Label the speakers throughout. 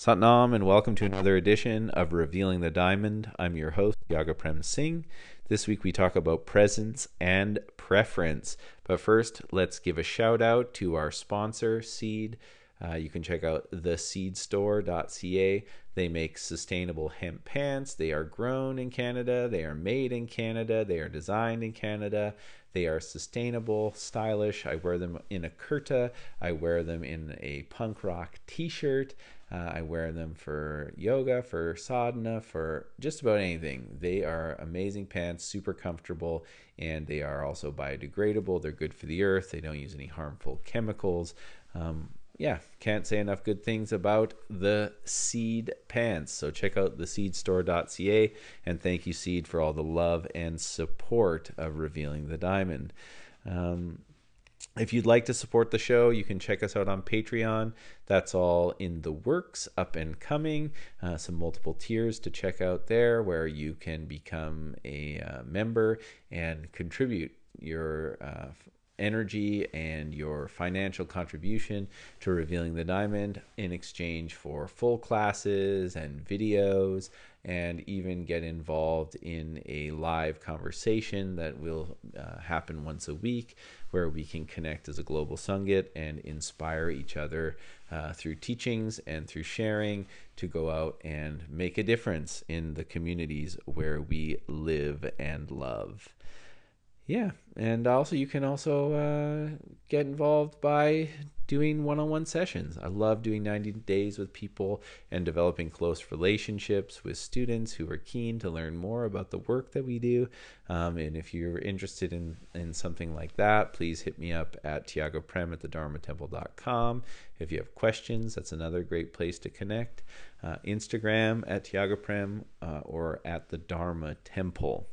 Speaker 1: Satnam, and welcome to another edition of Revealing the Diamond. I'm your host, Yaga Prem Singh. This week we talk about presence and preference. But first, let's give a shout out to our sponsor, Seed. Uh, you can check out theseedstore.ca. They make sustainable hemp pants. They are grown in Canada. They are made in Canada. They are designed in Canada. They are sustainable, stylish. I wear them in a kurta. I wear them in a punk rock t shirt. Uh, I wear them for yoga, for sadhana, for just about anything. They are amazing pants, super comfortable, and they are also biodegradable. They're good for the earth. They don't use any harmful chemicals. Um, yeah, can't say enough good things about the Seed pants. So check out theseedstore.ca and thank you, Seed, for all the love and support of Revealing the Diamond. Um, if you'd like to support the show, you can check us out on Patreon. That's all in the works, up and coming. Uh, some multiple tiers to check out there where you can become a uh, member and contribute your uh, energy and your financial contribution to revealing the diamond in exchange for full classes and videos and even get involved in a live conversation that will uh, happen once a week where we can connect as a global Sangat and inspire each other uh, through teachings and through sharing to go out and make a difference in the communities where we live and love. Yeah and also you can also uh, get involved by doing one-on-one sessions. I love doing 90 days with people and developing close relationships with students who are keen to learn more about the work that we do. Um, and if you're interested in, in something like that please hit me up at tiagoprem at the dharmatemple.com if you have questions that's another great place to connect. Uh, instagram at tiagoprem uh, or at the dharma temple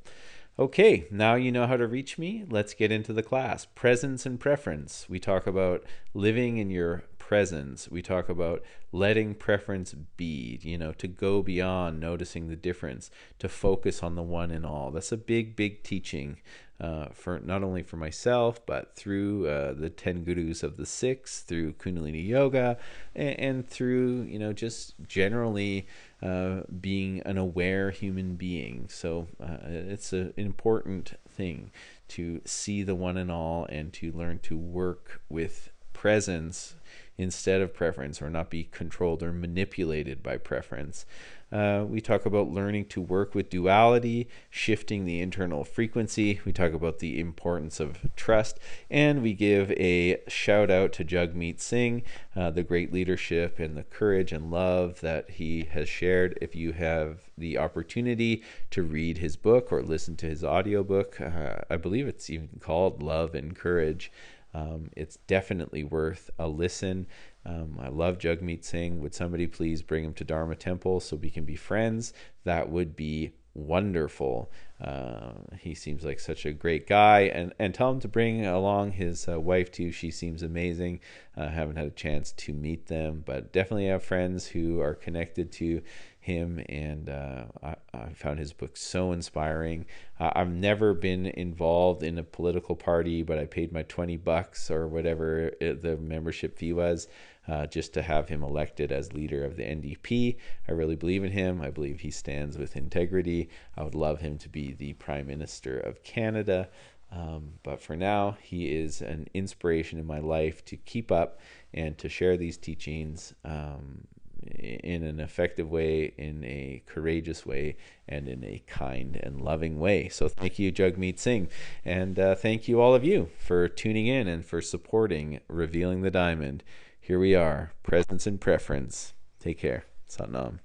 Speaker 1: Okay, now you know how to reach me. Let's get into the class. Presence and preference. We talk about living in your presence. We talk about letting preference be, you know, to go beyond noticing the difference, to focus on the one and all. That's a big, big teaching uh, for not only for myself, but through uh, the 10 gurus of the Sikhs, through Kundalini Yoga, and, and through, you know, just generally uh, being an aware human being. So uh, it's a, an important thing to see the one and all and to learn to work with presence instead of preference or not be controlled or manipulated by preference. Uh, we talk about learning to work with duality, shifting the internal frequency. We talk about the importance of trust, and we give a shout out to Jagmeet Singh, uh, the great leadership and the courage and love that he has shared. If you have the opportunity to read his book or listen to his audiobook, uh, I believe it's even called Love and Courage. Um, it's definitely worth a listen. Um, I love Jagmeet Singh. Would somebody please bring him to Dharma Temple so we can be friends? That would be wonderful. Uh, he seems like such a great guy, and and tell him to bring along his uh, wife too. She seems amazing. I uh, haven't had a chance to meet them, but definitely have friends who are connected to him, and uh, I, I, found his book so inspiring. Uh, I've never been involved in a political party, but I paid my twenty bucks or whatever it, the membership fee was uh, just to have him elected as leader of the NDP. I really believe in him. I believe he stands with integrity. I would love him to be the Prime Minister of Canada. Um, but for now, he is an inspiration in my life to keep up and to share these teachings um, in an effective way, in a courageous way, and in a kind and loving way. So thank you, Jagmeet Singh. And uh, thank you, all of you, for tuning in and for supporting Revealing the Diamond here we are, presence and preference. Take care. Satnam.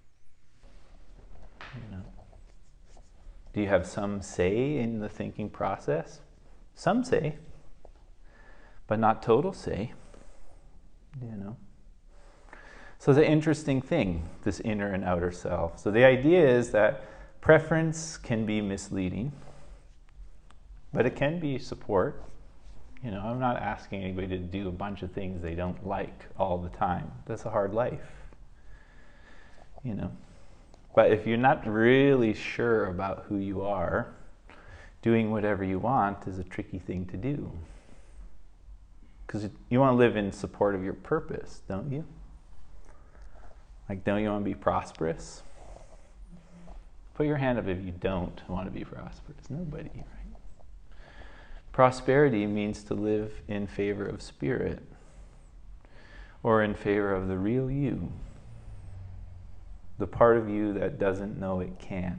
Speaker 1: Do you have some say in the thinking process? Some say, but not total say. You know. So it's an interesting thing, this inner and outer self. So the idea is that preference can be misleading, but it can be support. You know, I'm not asking anybody to do a bunch of things they don't like all the time. That's a hard life. You know. But if you're not really sure about who you are, doing whatever you want is a tricky thing to do. Because you want to live in support of your purpose, don't you? Like, don't you want to be prosperous? Put your hand up if you don't want to be prosperous. Nobody, right? Prosperity means to live in favor of spirit or in favor of the real you, the part of you that doesn't know it can't.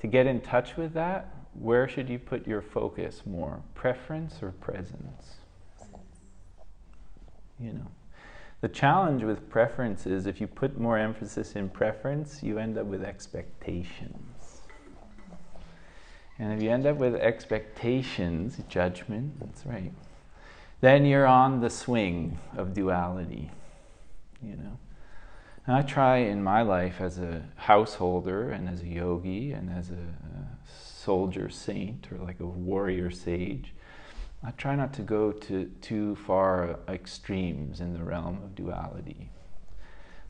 Speaker 1: To get in touch with that, where should you put your focus more? Preference or presence? You know. The challenge with preference is if you put more emphasis in preference, you end up with expectations. And if you end up with expectations, judgment, that's right, then you're on the swing of duality, you know. And I try in my life as a householder and as a yogi and as a, a soldier saint or like a warrior sage I try not to go to too far extremes in the realm of duality.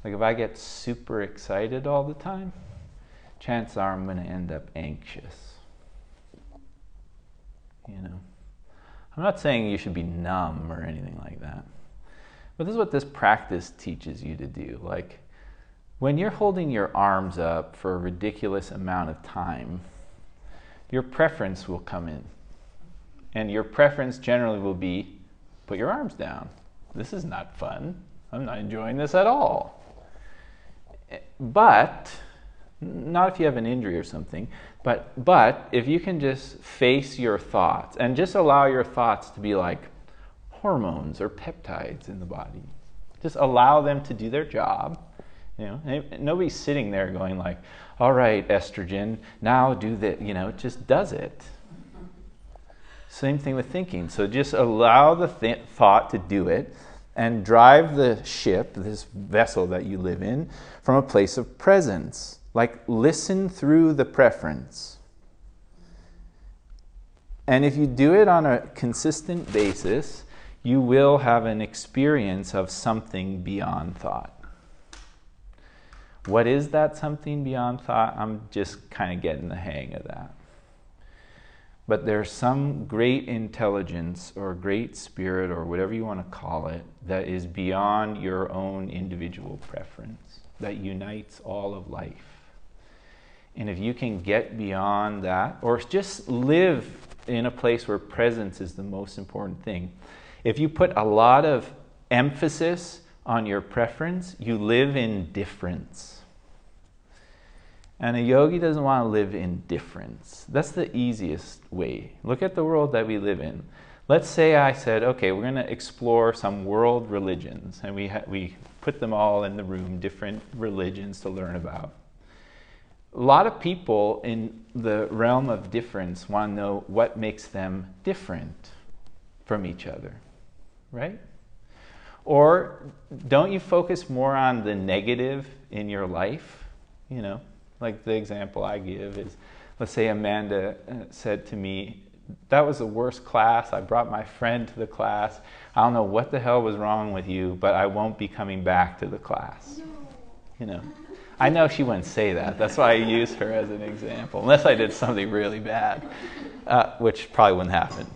Speaker 1: Like if I get super excited all the time, chances are I'm going to end up anxious. You know, I'm not saying you should be numb or anything like that, but this is what this practice teaches you to do. Like when you're holding your arms up for a ridiculous amount of time, your preference will come in and your preference generally will be put your arms down. This is not fun. I'm not enjoying this at all. But, not if you have an injury or something, but, but if you can just face your thoughts and just allow your thoughts to be like hormones or peptides in the body, just allow them to do their job. You know, nobody's sitting there going like, "All right, estrogen, now do that." You know, it just does it. Same thing with thinking. So just allow the th- thought to do it and drive the ship, this vessel that you live in, from a place of presence. Like listen through the preference. And if you do it on a consistent basis, you will have an experience of something beyond thought. What is that something beyond thought? I'm just kind of getting the hang of that but there's some great intelligence or great spirit or whatever you want to call it that is beyond your own individual preference, that unites all of life. And if you can get beyond that, or just live in a place where presence is the most important thing, if you put a lot of emphasis on your preference, you live in difference and a yogi doesn't want to live in difference. That's the easiest way. Look at the world that we live in. Let's say I said, okay, we're going to explore some world religions, and we, ha- we put them all in the room, different religions to learn about. A lot of people in the realm of difference want to know what makes them different from each other, right? Or don't you focus more on the negative in your life? You know, like the example I give is let's say Amanda uh, said to me, That was the worst class. I brought my friend to the class. I don't know what the hell was wrong with you, but I won't be coming back to the class. You know. I know she wouldn't say that. That's why I use her as an example, unless I did something really bad, uh, which probably wouldn't happen.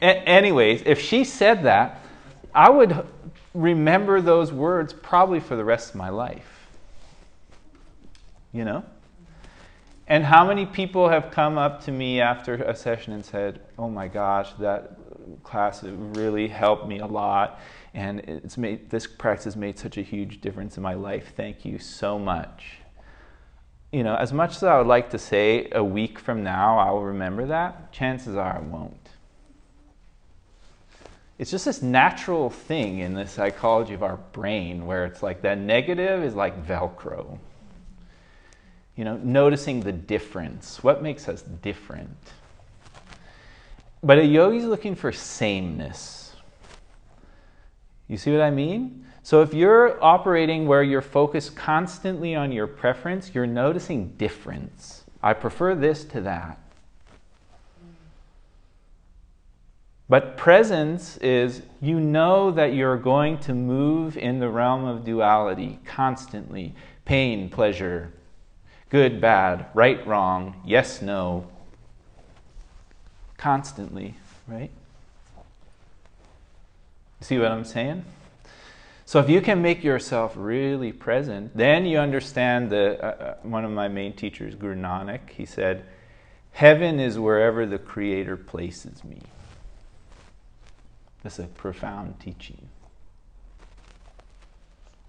Speaker 1: A- anyways, if she said that, I would remember those words probably for the rest of my life. You know? And how many people have come up to me after a session and said, "Oh my gosh, that class really helped me a lot, and it's made this practice made such a huge difference in my life. Thank you so much." You know, as much as I would like to say a week from now I will remember that, chances are I won't. It's just this natural thing in the psychology of our brain where it's like that negative is like Velcro you know, noticing the difference. What makes us different? But a yogi is looking for sameness. You see what I mean? So if you're operating where you're focused constantly on your preference, you're noticing difference. I prefer this to that. But presence is you know that you're going to move in the realm of duality constantly pain, pleasure, good, bad, right, wrong, yes, no, constantly, right? See what I'm saying? So if you can make yourself really present, then you understand the uh, uh, one of my main teachers, Guru Nanak, he said, "Heaven is wherever the Creator places me." That's a profound teaching.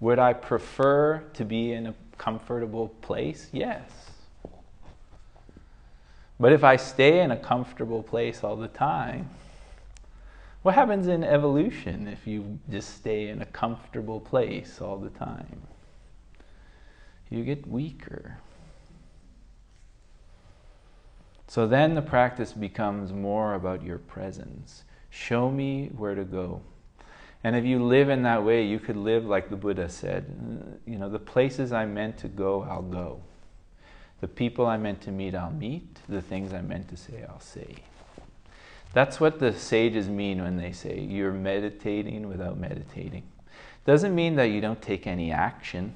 Speaker 1: Would I prefer to be in a comfortable place? Yes. But if I stay in a comfortable place all the time, what happens in evolution if you just stay in a comfortable place all the time? You get weaker. So then the practice becomes more about your presence. Show me where to go. And if you live in that way, you could live like the Buddha said. You know, the places I'm meant to go, I'll go. The people I'm meant to meet, I'll meet. The things I'm meant to say, I'll say. That's what the sages mean when they say you're meditating without meditating. Doesn't mean that you don't take any action.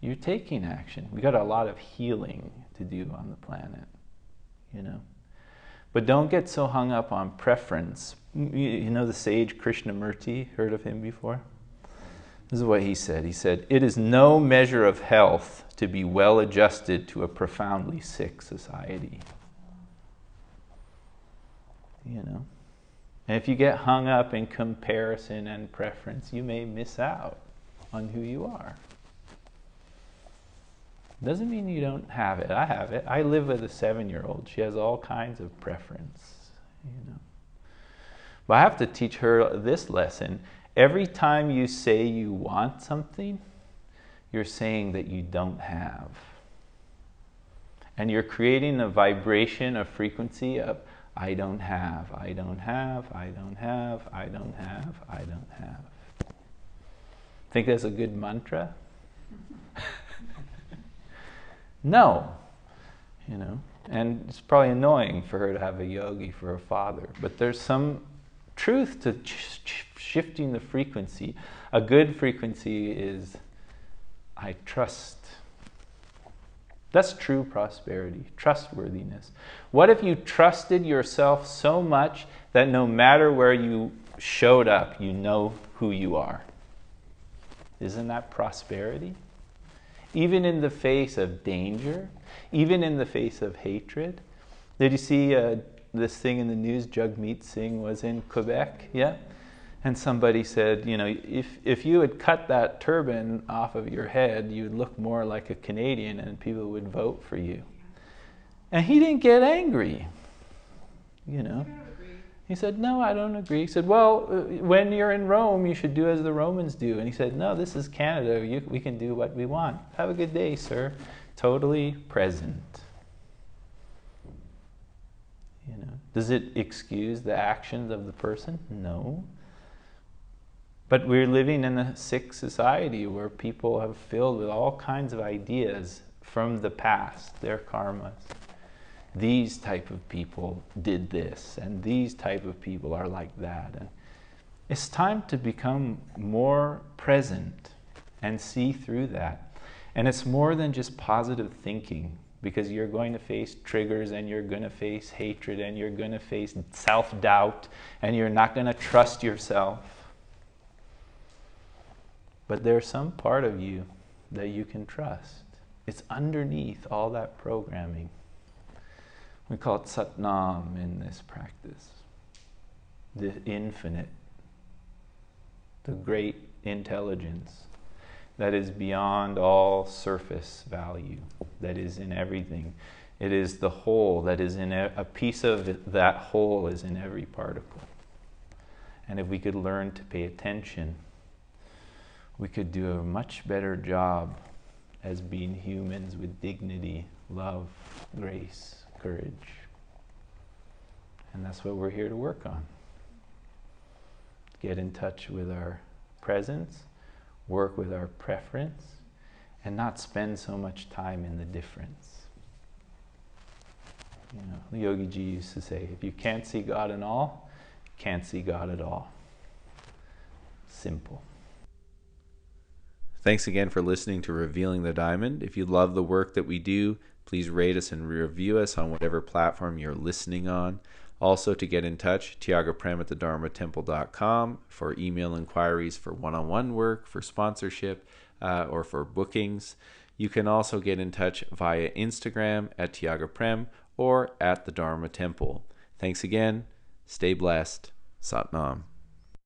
Speaker 1: You're taking action. We got a lot of healing to do on the planet, you know. But don't get so hung up on preference. Mm, you know the sage Krishnamurti, heard of him before? This is what he said. He said, It is no measure of health to be well adjusted to a profoundly sick society you know. And if you get hung up in comparison and preference, you may miss out on who you are. Doesn't mean you don't have it. I have it. I live with a seven year old. She has all kinds of preference, you know. But I have to teach her this lesson. Every time you say you want something, you're saying that you don't have. And you're creating a vibration, a frequency of I don't have, I don't have, I don't have, I don't have, I don't have. Think that's a good mantra? no. You know, and it's probably annoying for her to have a yogi for a father, but there's some truth to ch- shifting the frequency. A good frequency is I trust that's true prosperity, trustworthiness. What if you trusted yourself so much that no matter where you showed up, you know who you are? Isn't that prosperity? Even in the face of danger, even in the face of hatred. Did you see uh, this thing in the news? Jagmeet Singh was in Quebec, yeah? and somebody said, you know, if, if you had cut that turban off of your head, you'd look more like a Canadian and people would vote for you. And he didn't get angry, you know. He said, No, I don't agree. He said, Well, uh, when you're in Rome, you should do as the Romans do. And he said, No, this is Canada. You, we can do what we want. Have a good day, sir. Totally present. You know, does it excuse the actions of the person? No. But we're living in a sick society where people have filled with all kinds of ideas from the past, their karmas. These type of people did this, and these type of people are like that. And it's time to become more present and see through that. And it's more than just positive thinking because you're going to face triggers and you're going to face hatred and you're going to face self doubt and you're not going to trust yourself but there's some part of you that you can trust. It's underneath all that programming. We call it Satnam in this practice. The infinite, the great intelligence that is beyond all surface value, that is in everything. It is the whole that is in a, a piece of that whole is in every particle. And if we could learn to pay attention we could do a much better job as being humans with dignity, love, grace, courage. And that's what we're here to work on. Get in touch with our presence, work with our preference, and not spend so much time in the difference. You know, Yogi Ji used to say, if you can't see God in all, you can't see God at all. Simple. Thanks again for listening to Revealing the Diamond. If you love the work that we do, please rate us and review us on whatever platform you're listening on. Also, to get in touch, tiagaprem at the dharmatemple.com for email inquiries for one on one work, for sponsorship, uh, or for bookings. You can also get in touch via Instagram at tiagaprem or at the Dharma Temple. Thanks again. Stay blessed. Satnam.